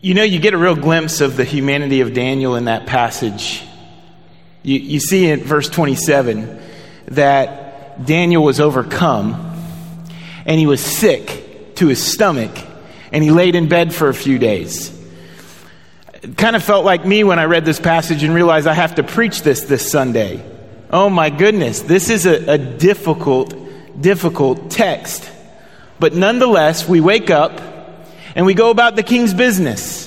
You know, you get a real glimpse of the humanity of Daniel in that passage. You, you see in verse 27 that Daniel was overcome and he was sick to his stomach and he laid in bed for a few days. It kind of felt like me when I read this passage and realized I have to preach this this Sunday. Oh my goodness, this is a, a difficult, difficult text. But nonetheless, we wake up and we go about the king's business.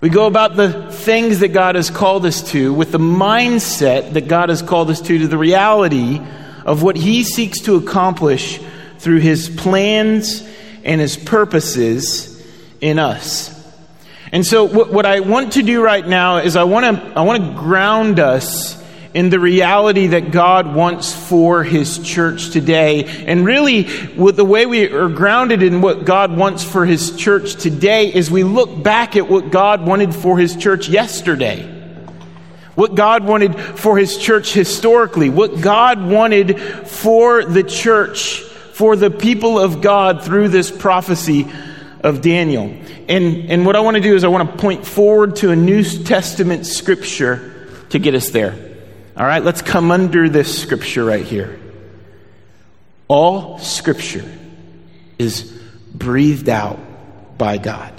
We go about the things that God has called us to with the mindset that God has called us to, to the reality of what He seeks to accomplish through His plans and His purposes in us. And so, what, what I want to do right now is I want to I want to ground us in the reality that God wants for His church today. And really, with the way we are grounded in what God wants for His church today is we look back at what God wanted for His church yesterday. What God wanted for His church historically. What God wanted for the church, for the people of God through this prophecy of Daniel. And, and what I want to do is I want to point forward to a New Testament scripture to get us there. All right, let's come under this scripture right here. All scripture is breathed out by God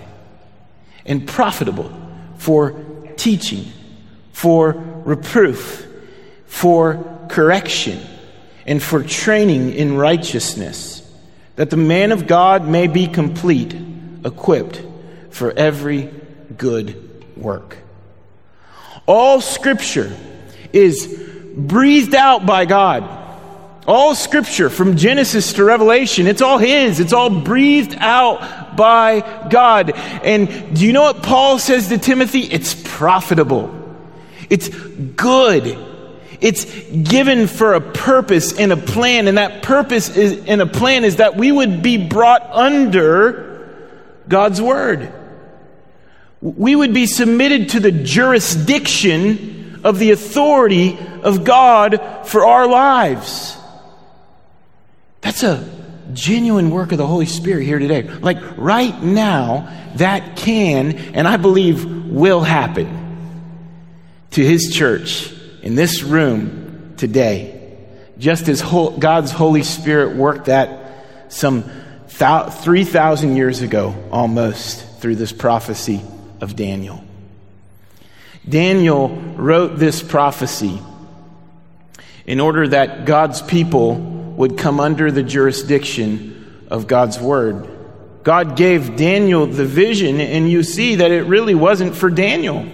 and profitable for teaching, for reproof, for correction, and for training in righteousness, that the man of God may be complete, equipped for every good work. All scripture is breathed out by God. All scripture from Genesis to Revelation, it's all His. It's all breathed out by God. And do you know what Paul says to Timothy? It's profitable. It's good. It's given for a purpose and a plan. And that purpose is, and a plan is that we would be brought under God's Word. We would be submitted to the jurisdiction of the authority of God for our lives. That's a genuine work of the Holy Spirit here today. Like right now, that can and I believe will happen to His church in this room today. Just as God's Holy Spirit worked that some 3,000 years ago almost through this prophecy of Daniel. Daniel wrote this prophecy in order that God's people would come under the jurisdiction of God's word. God gave Daniel the vision, and you see that it really wasn't for Daniel.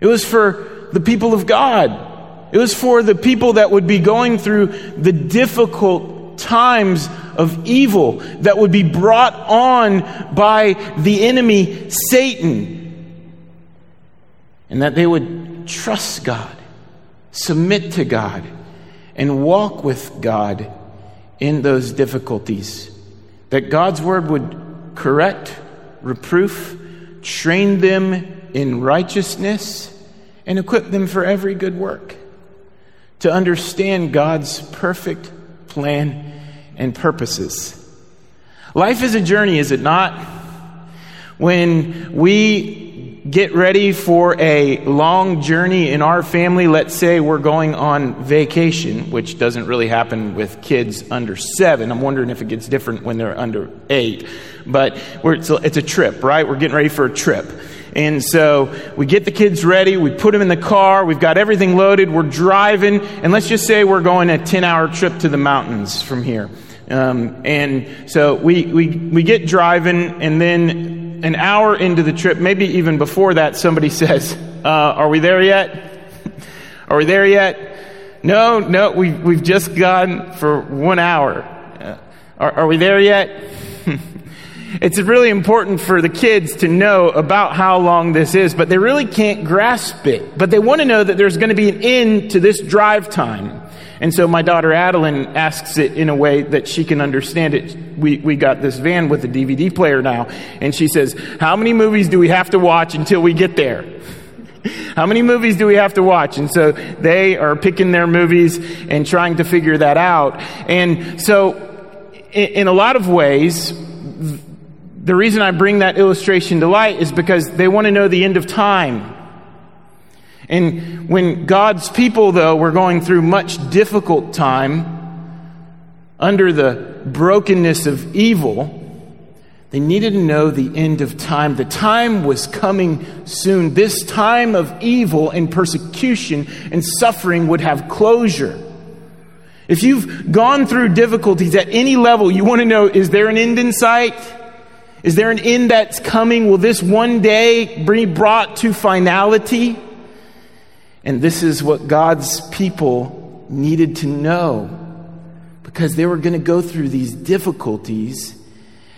It was for the people of God. It was for the people that would be going through the difficult times of evil that would be brought on by the enemy, Satan and that they would trust God, submit to God, and walk with God in those difficulties. That God's word would correct, reproof, train them in righteousness, and equip them for every good work. To understand God's perfect plan and purposes. Life is a journey, is it not? When we get ready for a long journey in our family. Let's say we're going on vacation, which doesn't really happen with kids under seven. I'm wondering if it gets different when they're under eight. But it's a, it's a trip, right? We're getting ready for a trip. And so we get the kids ready, we put them in the car, we've got everything loaded, we're driving, and let's just say we're going a 10 hour trip to the mountains from here. Um, and so we, we, we get driving, and then an hour into the trip, maybe even before that, somebody says, uh, Are we there yet? Are we there yet? No, no, we've, we've just gone for one hour. Uh, are, are we there yet? it's really important for the kids to know about how long this is, but they really can't grasp it. But they want to know that there's going to be an end to this drive time. And so my daughter Adeline asks it in a way that she can understand it. We, we got this van with a DVD player now. And she says, How many movies do we have to watch until we get there? How many movies do we have to watch? And so they are picking their movies and trying to figure that out. And so, in, in a lot of ways, the reason I bring that illustration to light is because they want to know the end of time. And when God's people, though, were going through much difficult time under the brokenness of evil, they needed to know the end of time. The time was coming soon. This time of evil and persecution and suffering would have closure. If you've gone through difficulties at any level, you want to know is there an end in sight? Is there an end that's coming? Will this one day be brought to finality? And this is what God's people needed to know because they were going to go through these difficulties.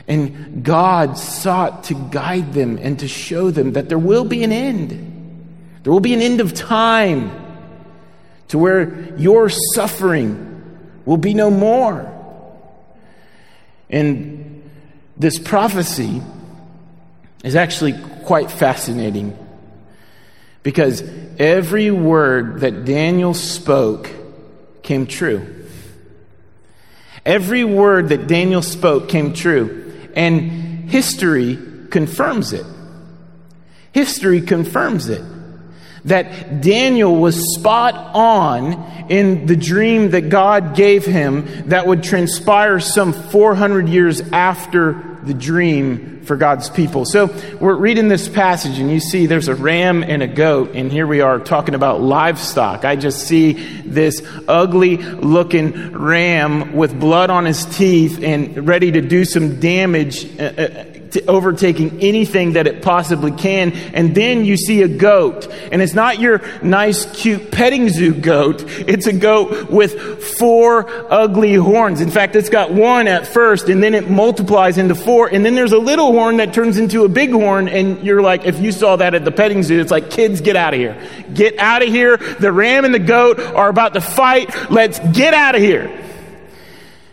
And God sought to guide them and to show them that there will be an end. There will be an end of time to where your suffering will be no more. And this prophecy is actually quite fascinating because every word that Daniel spoke came true. Every word that Daniel spoke came true. And history confirms it. History confirms it. That Daniel was spot on in the dream that God gave him that would transpire some 400 years after the dream for God's people. So we're reading this passage, and you see there's a ram and a goat, and here we are talking about livestock. I just see this ugly looking ram with blood on his teeth and ready to do some damage. Uh, uh, overtaking anything that it possibly can. And then you see a goat. And it's not your nice, cute petting zoo goat. It's a goat with four ugly horns. In fact, it's got one at first, and then it multiplies into four. And then there's a little horn that turns into a big horn. And you're like, if you saw that at the petting zoo, it's like, kids, get out of here. Get out of here. The ram and the goat are about to fight. Let's get out of here.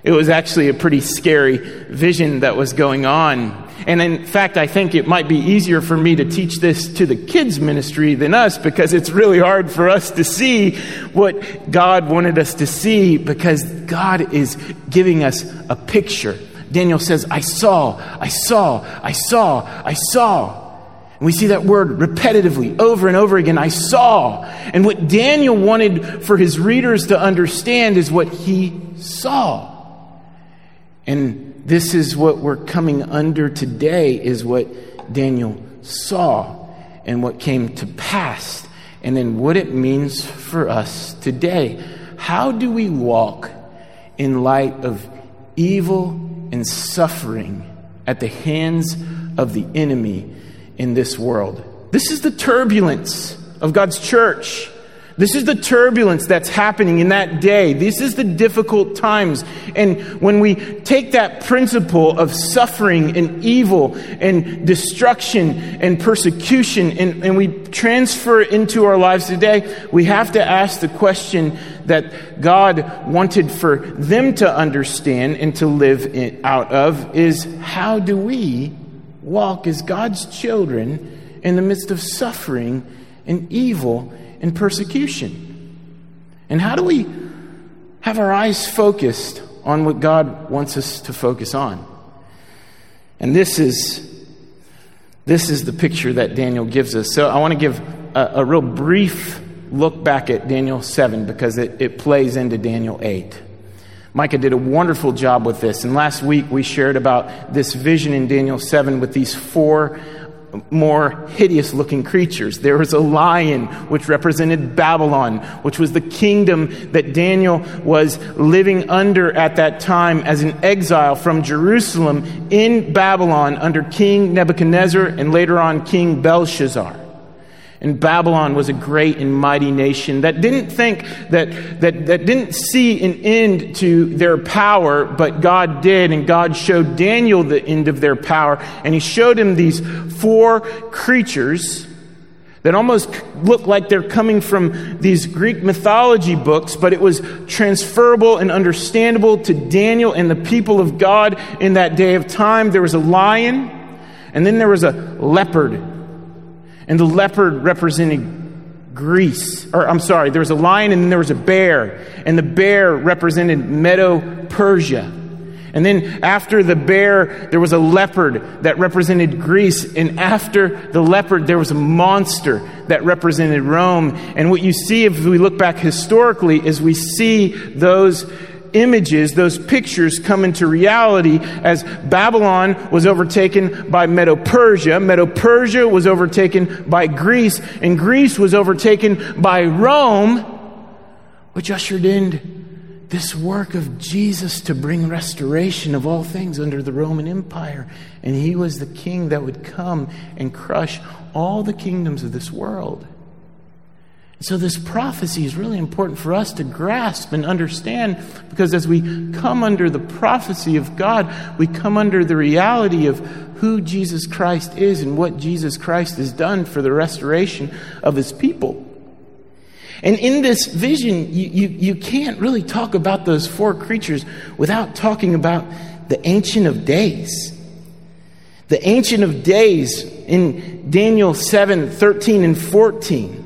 It was actually a pretty scary vision that was going on. And in fact, I think it might be easier for me to teach this to the kids' ministry than us because it's really hard for us to see what God wanted us to see because God is giving us a picture. Daniel says, I saw, I saw, I saw, I saw. And we see that word repetitively over and over again. I saw. And what Daniel wanted for his readers to understand is what he saw. And this is what we're coming under today, is what Daniel saw and what came to pass, and then what it means for us today. How do we walk in light of evil and suffering at the hands of the enemy in this world? This is the turbulence of God's church. This is the turbulence that's happening in that day. This is the difficult times. And when we take that principle of suffering and evil and destruction and persecution and, and we transfer it into our lives today, we have to ask the question that God wanted for them to understand and to live out of is how do we walk as God's children in the midst of suffering and evil and persecution. And how do we have our eyes focused on what God wants us to focus on? And this is this is the picture that Daniel gives us. So I want to give a, a real brief look back at Daniel 7 because it, it plays into Daniel 8. Micah did a wonderful job with this. And last week we shared about this vision in Daniel 7 with these four more hideous looking creatures. There was a lion, which represented Babylon, which was the kingdom that Daniel was living under at that time as an exile from Jerusalem in Babylon under King Nebuchadnezzar and later on King Belshazzar. And Babylon was a great and mighty nation that didn't think that, that, that didn't see an end to their power, but God did. And God showed Daniel the end of their power. And he showed him these four creatures that almost look like they're coming from these Greek mythology books, but it was transferable and understandable to Daniel and the people of God in that day of time. There was a lion, and then there was a leopard and the leopard represented Greece. Or, I'm sorry, there was a lion and then there was a bear. And the bear represented Medo Persia. And then after the bear, there was a leopard that represented Greece. And after the leopard, there was a monster that represented Rome. And what you see if we look back historically is we see those images, those pictures come into reality as Babylon was overtaken by Medo Persia. Medo Persia was overtaken by Greece, and Greece was overtaken by Rome, which ushered in this work of Jesus to bring restoration of all things under the Roman Empire. And he was the king that would come and crush all the kingdoms of this world. So, this prophecy is really important for us to grasp and understand because as we come under the prophecy of God, we come under the reality of who Jesus Christ is and what Jesus Christ has done for the restoration of his people. And in this vision, you, you, you can't really talk about those four creatures without talking about the Ancient of Days. The Ancient of Days in Daniel 7 13 and 14.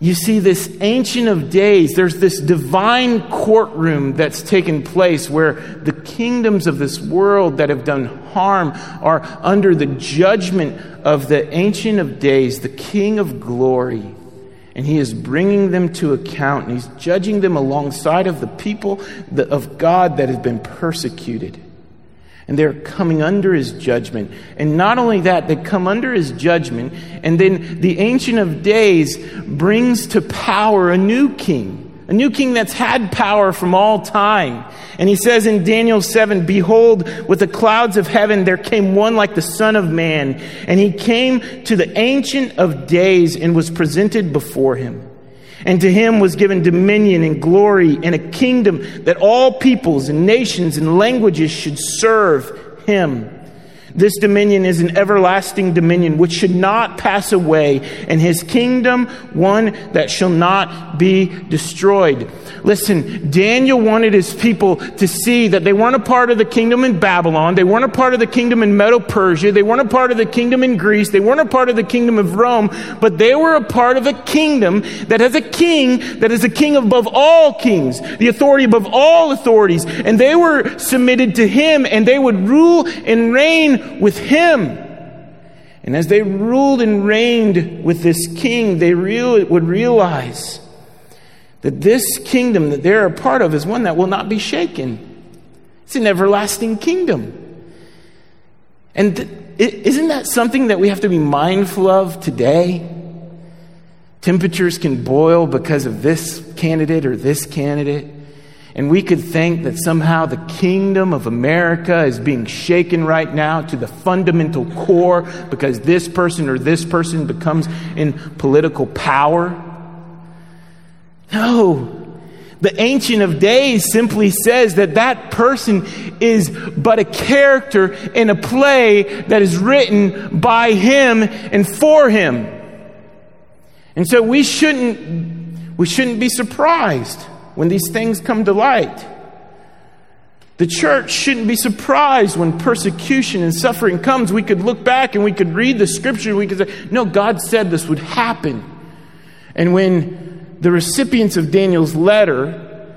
You see, this Ancient of Days, there's this divine courtroom that's taken place where the kingdoms of this world that have done harm are under the judgment of the Ancient of Days, the King of Glory. And he is bringing them to account, and he's judging them alongside of the people of God that have been persecuted and they're coming under his judgment. And not only that, they come under his judgment, and then the Ancient of Days brings to power a new king. A new king that's had power from all time. And he says in Daniel 7 Behold, with the clouds of heaven there came one like the Son of Man, and he came to the Ancient of Days and was presented before him. And to him was given dominion and glory and a kingdom that all peoples and nations and languages should serve him. This dominion is an everlasting dominion which should not pass away, and his kingdom one that shall not be destroyed. Listen, Daniel wanted his people to see that they weren't a part of the kingdom in Babylon, they weren't a part of the kingdom in Medo Persia, they weren't a part of the kingdom in Greece, they weren't a part of the kingdom of Rome, but they were a part of a kingdom that has a king that is a king above all kings, the authority above all authorities, and they were submitted to him, and they would rule and reign with him. And as they ruled and reigned with this king, they would realize that this kingdom that they're a part of is one that will not be shaken. It's an everlasting kingdom. And th- isn't that something that we have to be mindful of today? Temperatures can boil because of this candidate or this candidate. And we could think that somehow the kingdom of America is being shaken right now to the fundamental core because this person or this person becomes in political power. No. The Ancient of Days simply says that that person is but a character in a play that is written by him and for him. And so we shouldn't, we shouldn't be surprised when these things come to light. The church shouldn't be surprised when persecution and suffering comes. We could look back and we could read the scripture. and We could say, no, God said this would happen. And when the recipients of Daniel's letter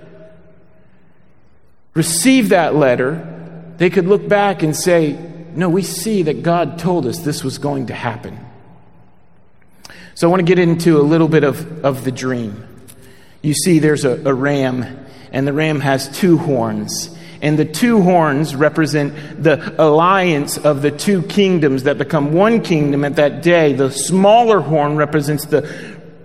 received that letter, they could look back and say, no, we see that God told us this was going to happen. So I want to get into a little bit of, of the dream you see there's a, a ram, and the ram has two horns. And the two horns represent the alliance of the two kingdoms that become one kingdom at that day. The smaller horn represents the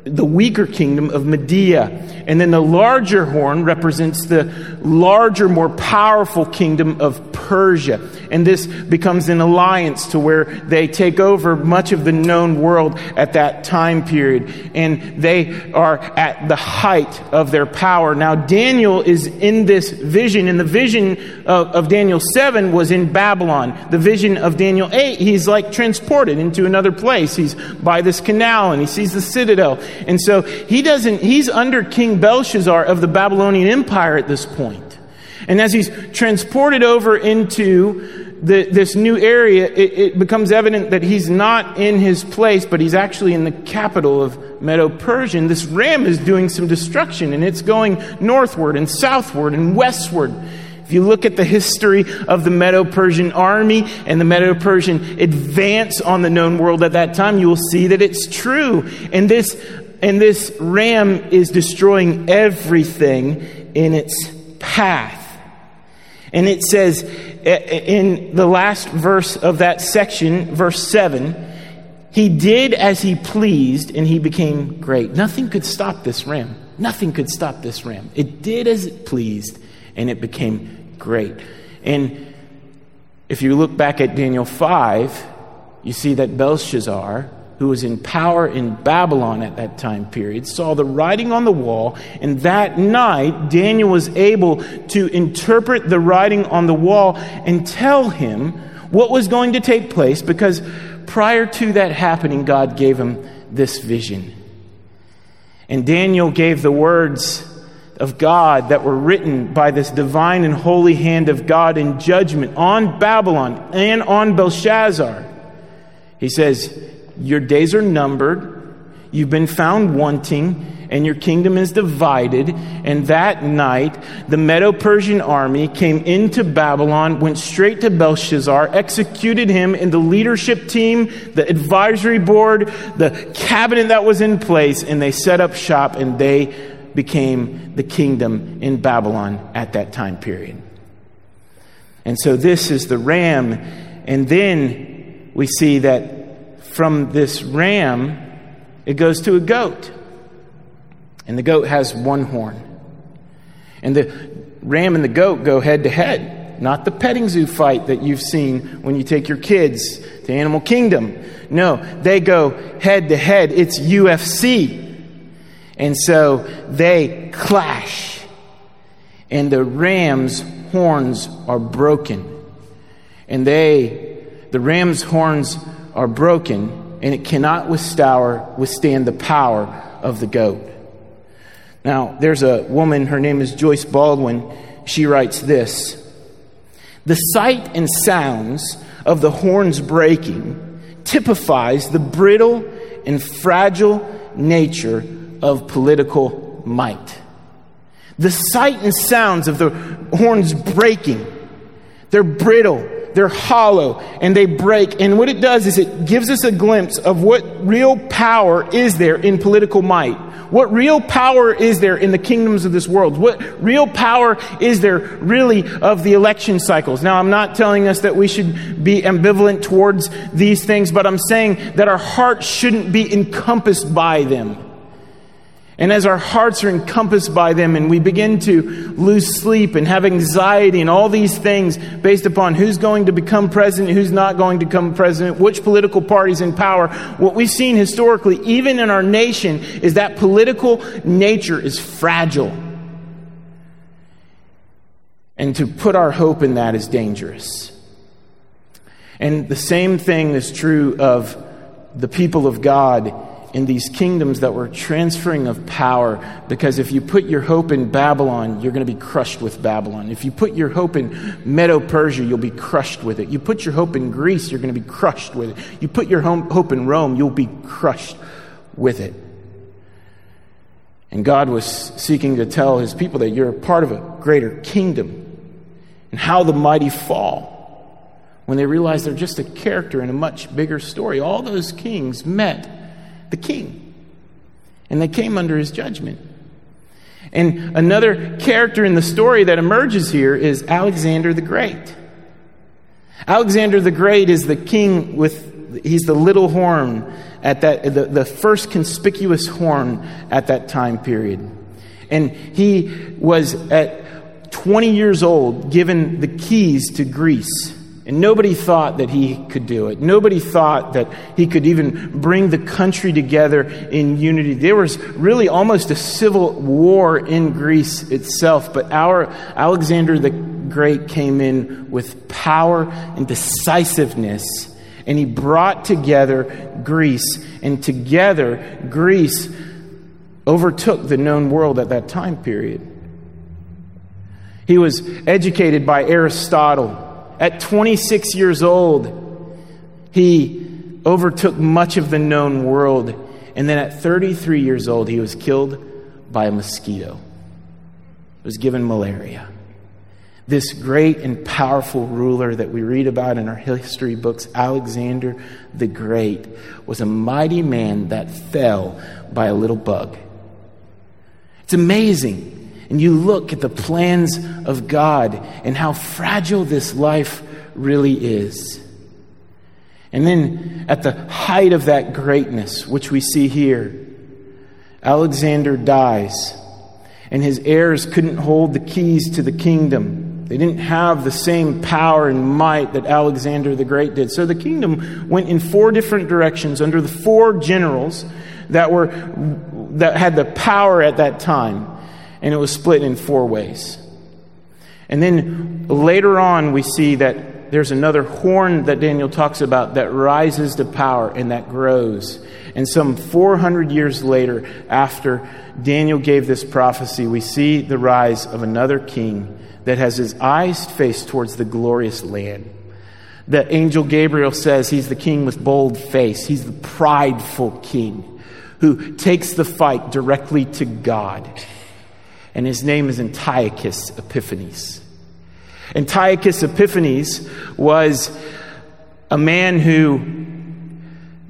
the weaker kingdom of Media. And then the larger horn represents the larger, more powerful kingdom of Persia. And this becomes an alliance to where they take over much of the known world at that time period. And they are at the height of their power. Now, Daniel is in this vision, and the vision of, of Daniel 7 was in Babylon. The vision of Daniel 8, he's like transported into another place. He's by this canal and he sees the citadel. And so he doesn't, he's under King Belshazzar of the Babylonian Empire at this point. And as he's transported over into the, this new area, it, it, becomes evident that he's not in his place, but he's actually in the capital of Medo Persian. This ram is doing some destruction, and it's going northward and southward and westward. If you look at the history of the Medo Persian army and the Medo Persian advance on the known world at that time, you will see that it's true. And this, and this ram is destroying everything in its path. And it says eh, eh, in the last verse of that section, verse 7, he did as he pleased and he became great. Nothing could stop this ram. Nothing could stop this ram. It did as it pleased and it became great. And if you look back at Daniel 5, you see that Belshazzar, who was in power in Babylon at that time period, saw the writing on the wall, and that night Daniel was able to interpret the writing on the wall and tell him what was going to take place because prior to that happening, God gave him this vision. And Daniel gave the words of God that were written by this divine and holy hand of God in judgment on Babylon and on Belshazzar. He says, Your days are numbered, you've been found wanting, and your kingdom is divided. And that night, the Medo Persian army came into Babylon, went straight to Belshazzar, executed him in the leadership team, the advisory board, the cabinet that was in place, and they set up shop and they became the kingdom in Babylon at that time period. And so this is the ram. And then we see that from this ram, it goes to a goat. And the goat has one horn. And the ram and the goat go head to head. Not the petting zoo fight that you've seen when you take your kids to Animal Kingdom. No, they go head to head. It's UFC. And so they clash. And the ram's horns are broken. And they, the ram's horns are broken, and it cannot withstand the power of the goat. Now, there's a woman, her name is Joyce Baldwin. She writes this The sight and sounds of the horns breaking typifies the brittle and fragile nature of political might. The sight and sounds of the horns breaking, they're brittle, they're hollow, and they break. And what it does is it gives us a glimpse of what real power is there in political might. What real power is there in the kingdoms of this world? What real power is there really of the election cycles? Now, I'm not telling us that we should be ambivalent towards these things, but I'm saying that our hearts shouldn't be encompassed by them. And as our hearts are encompassed by them and we begin to lose sleep and have anxiety and all these things based upon who's going to become president, who's not going to become president, which political party's in power, what we've seen historically, even in our nation, is that political nature is fragile. And to put our hope in that is dangerous. And the same thing is true of the people of God in these kingdoms that were transferring of power because if you put your hope in Babylon, you're going to be crushed with Babylon. If you put your hope in Medo Persia, you'll be crushed with it. You put your hope in Greece, you're going to be crushed with it. You put your hope in Rome, you'll be crushed with it. And God was seeking to tell his people that you're a part of a greater kingdom and how the mighty fall when they realize they're just a character in a much bigger story. All those kings met the king. And they came under his judgment. And another character in the story that emerges here is Alexander the Great. Alexander the Great is the king with, he's the little horn at that, the, the first conspicuous horn at that time period. And he was at 20 years old given the keys to Greece. And nobody thought that he could do it. Nobody thought that he could even bring the country together in unity. There was really almost a civil war in Greece itself, but our Alexander the Great came in with power and decisiveness, and he brought together Greece, and together Greece overtook the known world at that time period. He was educated by Aristotle at 26 years old, he overtook much of the known world. And then at 33 years old, he was killed by a mosquito. He was given malaria. This great and powerful ruler that we read about in our history books, Alexander the Great, was a mighty man that fell by a little bug. It's amazing. And you look at the plans of God and how fragile this life really is. And then at the height of that greatness, which we see here, Alexander dies, and his heirs couldn't hold the keys to the kingdom. They didn't have the same power and might that Alexander the Great did. So the kingdom went in four different directions under the four generals that were that had the power at that time, and it was split in four ways. And then later on we see that there's another horn that Daniel talks about that rises to power and that grows. And some 400 years later, after Daniel gave this prophecy, we see the rise of another king that has his eyes faced towards the glorious land. The angel Gabriel says he's the king with bold face, he's the prideful king who takes the fight directly to God. And his name is Antiochus Epiphanes. Antiochus Epiphanes was a man who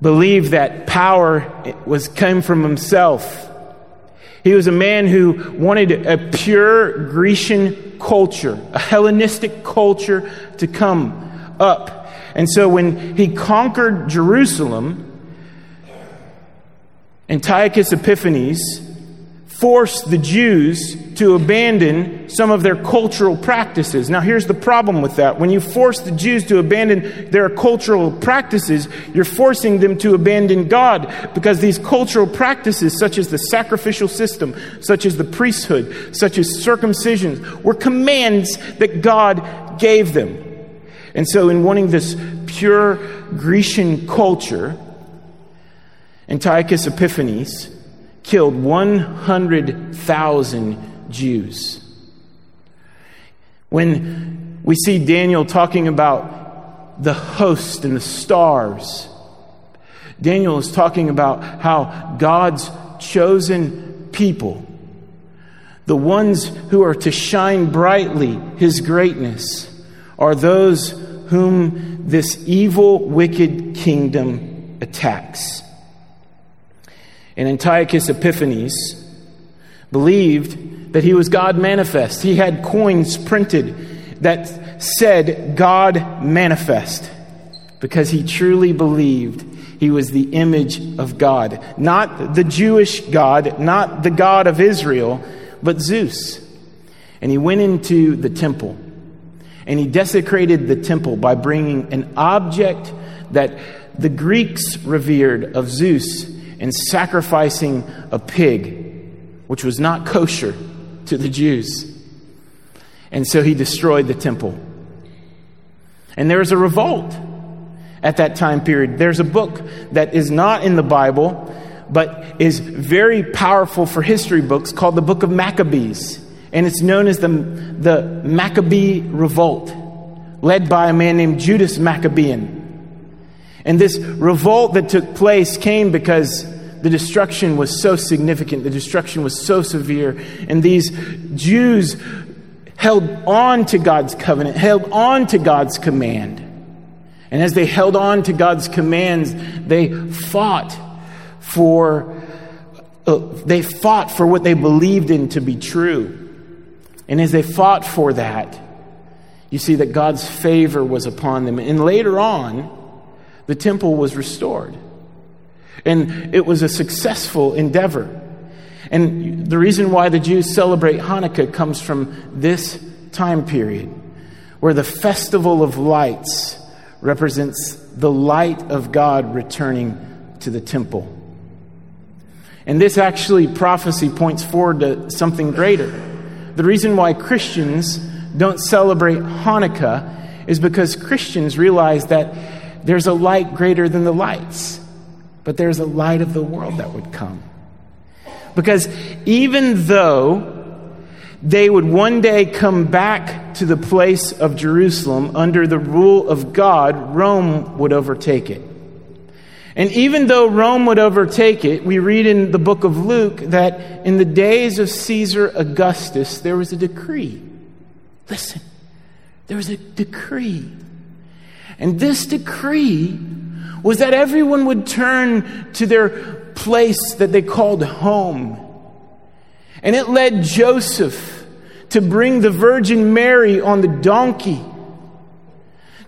believed that power was came from himself. He was a man who wanted a pure Grecian culture, a Hellenistic culture to come up. And so when he conquered Jerusalem, Antiochus Epiphanes forced the Jews to abandon some of their cultural practices. Now, here's the problem with that. When you force the Jews to abandon their cultural practices, you're forcing them to abandon God because these cultural practices, such as the sacrificial system, such as the priesthood, such as circumcision, were commands that God gave them. And so, in wanting this pure Grecian culture, Antiochus Epiphanes killed 100,000 Jews. When we see Daniel talking about the host and the stars, Daniel is talking about how God's chosen people, the ones who are to shine brightly his greatness, are those whom this evil, wicked kingdom attacks. And Antiochus Epiphanes believed that he was God manifest. He had coins printed that said God manifest because he truly believed he was the image of God. Not the Jewish God, not the God of Israel, but Zeus. And he went into the temple and he desecrated the temple by bringing an object that the Greeks revered of Zeus and sacrificing a pig, which was not kosher to the Jews. And so he destroyed the temple. And there was a revolt at that time period. There's a book that is not in the Bible, but is very powerful for history books called the Book of Maccabees. And it's known as the, the Maccabee Revolt, led by a man named Judas Maccabeus. And this revolt that took place came because the destruction was so significant, the destruction was so severe, and these Jews held on to God's covenant, held on to God's command. And as they held on to God's commands, they fought for uh, they fought for what they believed in to be true. And as they fought for that, you see that God's favor was upon them. And later on, the temple was restored. And it was a successful endeavor. And the reason why the Jews celebrate Hanukkah comes from this time period, where the festival of lights represents the light of God returning to the temple. And this actually prophecy points forward to something greater. The reason why Christians don't celebrate Hanukkah is because Christians realize that there's a light greater than the lights, but there's a light of the world that would come. Because even though they would one day come back to the place of Jerusalem under the rule of God, Rome would overtake it. And even though Rome would overtake it, we read in the book of Luke that in the days of Caesar Augustus, there was a decree. Listen, There was a decree. And this decree was that everyone would turn to their place that they called home. And it led Joseph to bring the Virgin Mary on the donkey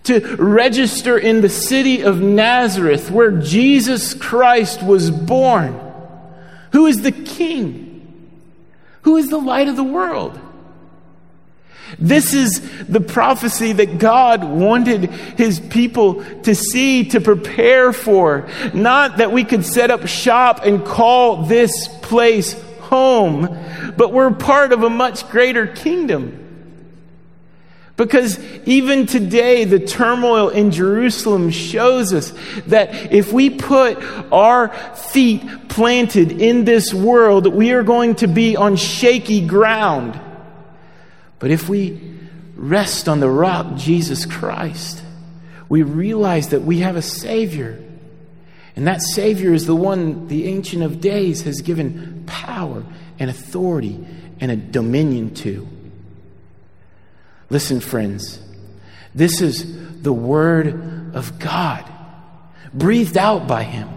to register in the city of Nazareth where Jesus Christ was born, who is the King, who is the light of the world. This is the prophecy that God wanted his people to see, to prepare for. Not that we could set up shop and call this place home, but we're part of a much greater kingdom. Because even today, the turmoil in Jerusalem shows us that if we put our feet planted in this world, we are going to be on shaky ground. But if we rest on the rock, Jesus Christ, we realize that we have a Savior. And that Savior is the one the Ancient of Days has given power and authority and a dominion to. Listen, friends, this is the Word of God, breathed out by Him,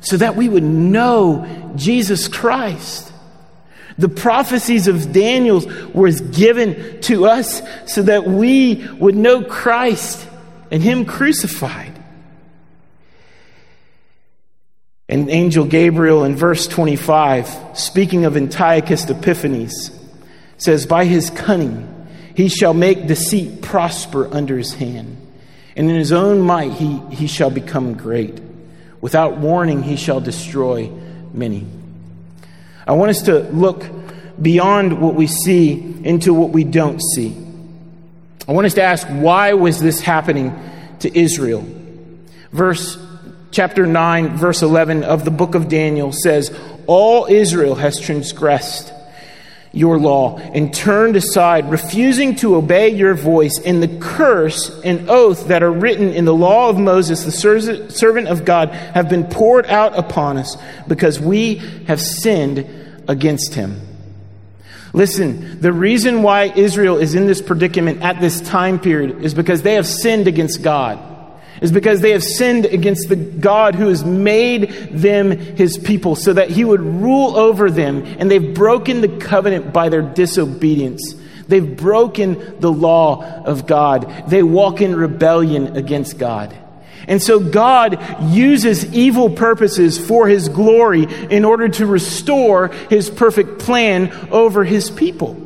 so that we would know Jesus Christ. The prophecies of Daniel was given to us so that we would know Christ and Him crucified. And angel Gabriel in verse 25, speaking of Antiochus Epiphanes, says, By his cunning, he shall make deceit prosper under his hand, and in his own might he, he shall become great. Without warning, he shall destroy many. I want us to look beyond what we see into what we don't see. I want us to ask why was this happening to Israel? Verse chapter 9 verse 11 of the book of Daniel says all Israel has transgressed your law and turned aside, refusing to obey your voice, and the curse and oath that are written in the law of Moses, the servant of God, have been poured out upon us because we have sinned against him. Listen, the reason why Israel is in this predicament at this time period is because they have sinned against God is because they have sinned against the God who has made them his people so that he would rule over them, and they've broken the covenant by their disobedience. They've broken the law of God. They walk in rebellion against God. And so God uses evil purposes for his glory in order to restore his perfect plan over his people.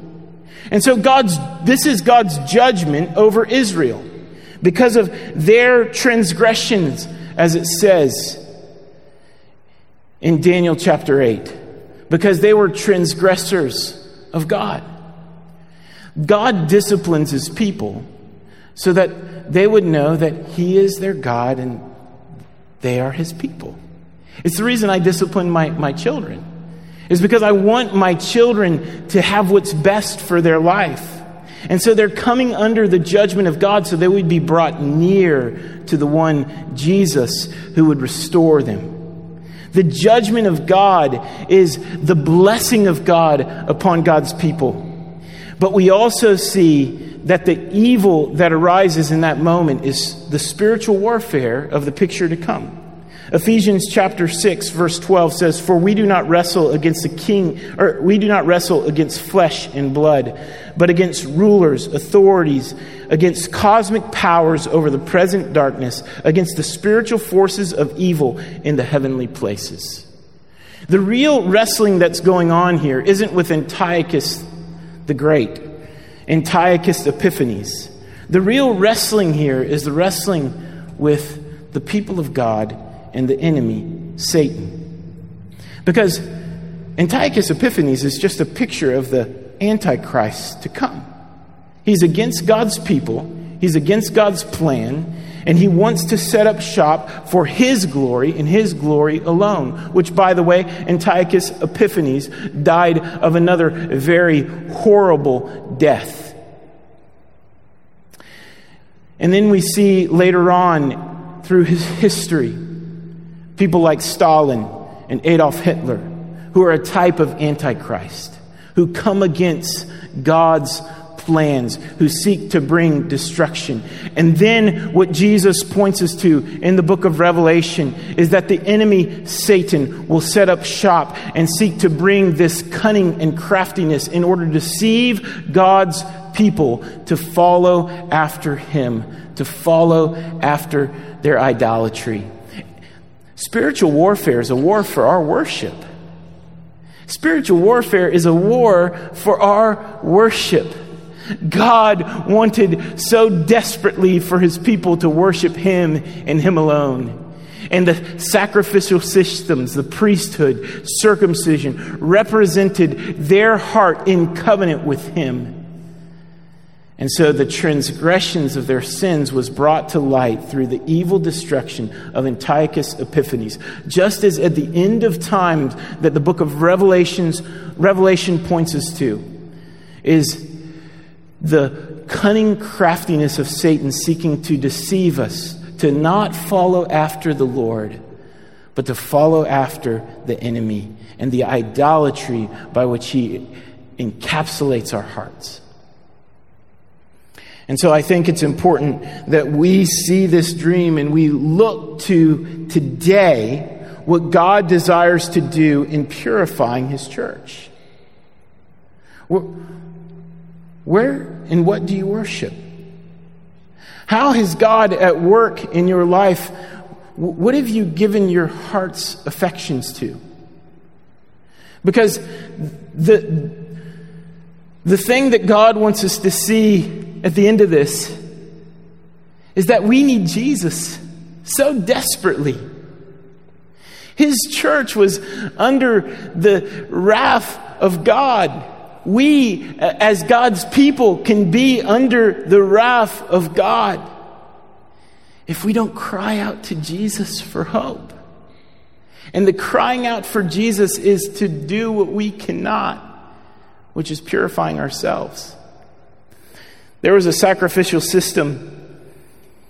And so God's this is God's judgment over Israel because of their transgressions, as it says in Daniel chapter 8, because they were transgressors of God. God disciplines his people so that they would know that he is their God and they are his people. It's the reason I discipline my, my children, is because I want my children to have what's best for their life. And so they're coming under the judgment of God so they would be brought near to the one, Jesus, who would restore them. The judgment of God is the blessing of God upon God's people. But we also see that the evil that arises in that moment is the spiritual warfare of the picture to come. Ephesians chapter 6 verse 12 says, "For we do not wrestle against the king or we do not wrestle against flesh and blood, but against rulers, authorities, against cosmic powers over the present darkness, against the spiritual forces of evil in the heavenly places." The real wrestling that's going on here isn't with Antiochus the Great, Antiochus Epiphanes. The real wrestling here is the wrestling with the people of God and the enemy, Satan. Because Antiochus Epiphanes is just a picture of the Antichrist to come. He's against God's people, he's against God's plan, and he wants to set up shop for his glory and his glory alone. Which, by the way, Antiochus Epiphanes died of another very horrible death. And then we see later on through his history People like Stalin and Adolf Hitler, who are a type of Antichrist, who come against God's plans, who seek to bring destruction. And then what Jesus points us to in the book of Revelation is that the enemy, Satan, will set up shop and seek to bring this cunning and craftiness in order to deceive God's people to follow after him, to follow after their idolatry. Spiritual warfare is a war for our worship. Spiritual warfare is a war for our worship. God wanted so desperately for his people to worship him and him alone. And the sacrificial systems, the priesthood, circumcision, represented their heart in covenant with him. And so the transgressions of their sins was brought to light through the evil destruction of Antiochus Epiphanes. Just as at the end of time that the book of Revelations, Revelation points us to, is the cunning craftiness of Satan seeking to deceive us, to not follow after the Lord, but to follow after the enemy and the idolatry by which he encapsulates our hearts. And so I think it's important that we see this dream and we look to today what God desires to do in purifying His church. Where and what do you worship? How has God at work in your life? What have you given your heart's affections to? Because the, the thing that God wants us to see at the end of this is that we need Jesus so desperately. His church was under the wrath of God. We, as God's people, can be under the wrath of God if we don't cry out to Jesus for hope. And the crying out for Jesus is to do what we cannot, which is purifying ourselves. There was a sacrificial system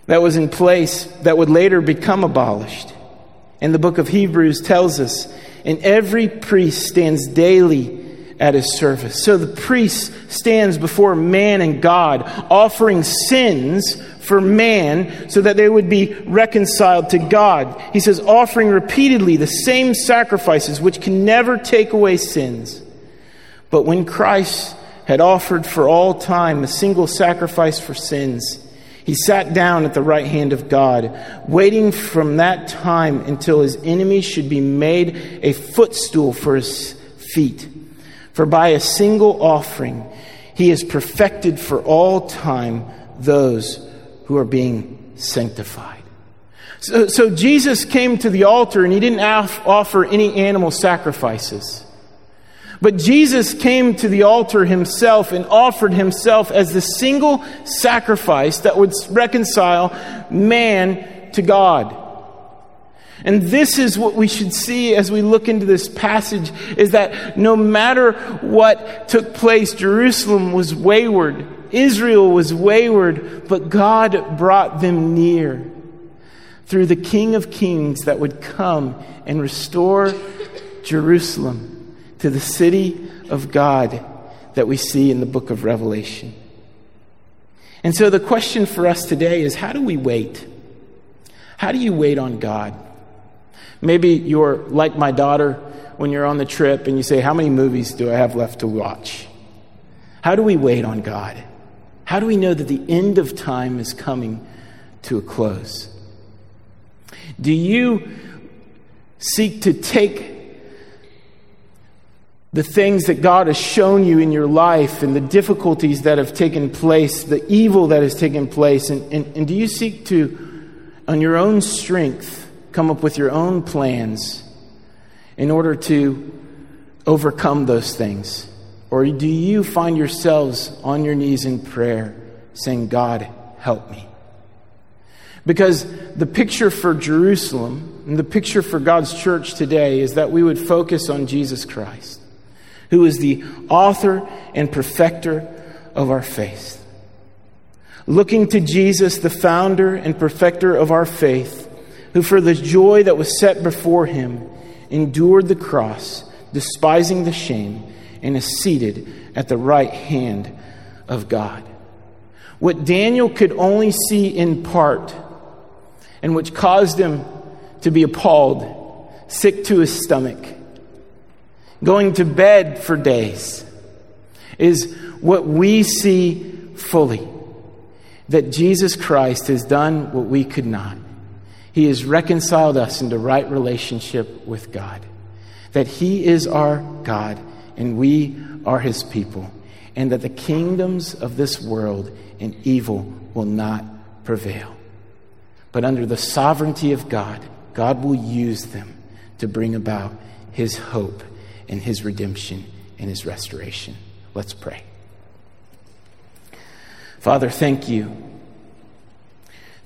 that was in place that would later become abolished. And the book of Hebrews tells us, and every priest stands daily at his service. So the priest stands before man and God, offering sins for man so that they would be reconciled to God. He says, offering repeatedly the same sacrifices which can never take away sins. But when Christ had offered for all time a single sacrifice for sins. He sat down at the right hand of God, waiting from that time until his enemies should be made a footstool for his feet. For by a single offering, he has perfected for all time those who are being sanctified. So, so Jesus came to the altar and he didn't offer any animal sacrifices. But Jesus came to the altar himself and offered himself as the single sacrifice that would reconcile man to God. And this is what we should see as we look into this passage is that no matter what took place, Jerusalem was wayward, Israel was wayward, but God brought them near through the King of Kings that would come and restore Jerusalem to the city of God that we see in the book of Revelation. And so the question for us today is how do we wait? How do you wait on God? Maybe you're like my daughter when you're on the trip and you say, How many movies do I have left to watch? How do we wait on God? How do we know that the end of time is coming to a close? Do you seek to take the things that God has shown you in your life and the difficulties that have taken place, the evil that has taken place? And, and, and do you seek to, on your own strength, come up with your own plans in order to overcome those things? Or do you find yourselves on your knees in prayer saying, God, help me? Because the picture for Jerusalem and the picture for God's church today is that we would focus on Jesus Christ who is the author and perfecter of our faith. Looking to Jesus, the founder and perfecter of our faith, who for the joy that was set before him endured the cross, despising the shame, and is seated at the right hand of God. What Daniel could only see in part, and which caused him to be appalled, sick to his stomach, going to bed for days, is what we see fully that Jesus Christ has done what we could not. He has reconciled us into right relationship with God. That He is our God and we are His people. And that the kingdoms of this world and evil will not prevail. But under the sovereignty of God, God will use them to bring about His hope and His redemption and His restoration. Let's pray. Father, thank you.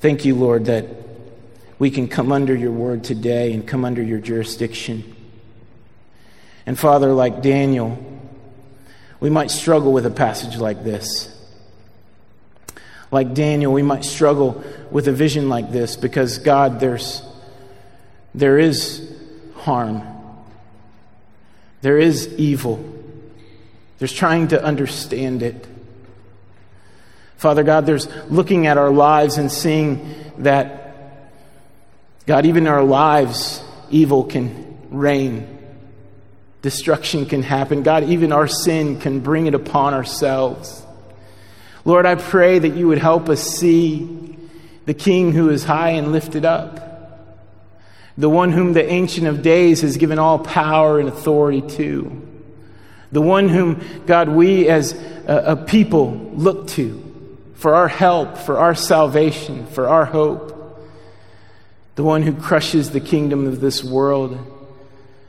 Thank you, Lord, that we can come under your word today and come under your jurisdiction. And Father, like Daniel, we might struggle with a passage like this. Like Daniel, we might struggle with a vision like this because, God, there's, there is harm, there is evil, there's trying to understand it. Father God, there's looking at our lives and seeing that, God, even in our lives, evil can reign. Destruction can happen. God, even our sin can bring it upon ourselves. Lord, I pray that you would help us see the King who is high and lifted up, the one whom the Ancient of Days has given all power and authority to, the one whom, God, we as a, a people look to for our help, for our salvation, for our hope. The one who crushes the kingdom of this world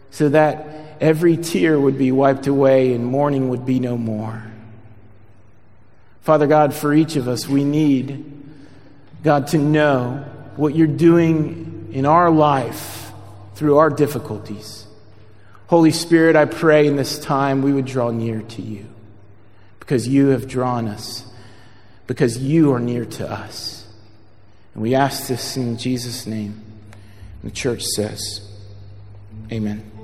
so that every tear would be wiped away and mourning would be no more. Father God, for each of us, we need, God, to know what you're doing in our life through our difficulties. Holy Spirit, I pray in this time we would draw near to you because you have drawn us because you are near to us. And we ask this in Jesus' name. the church says, Amen.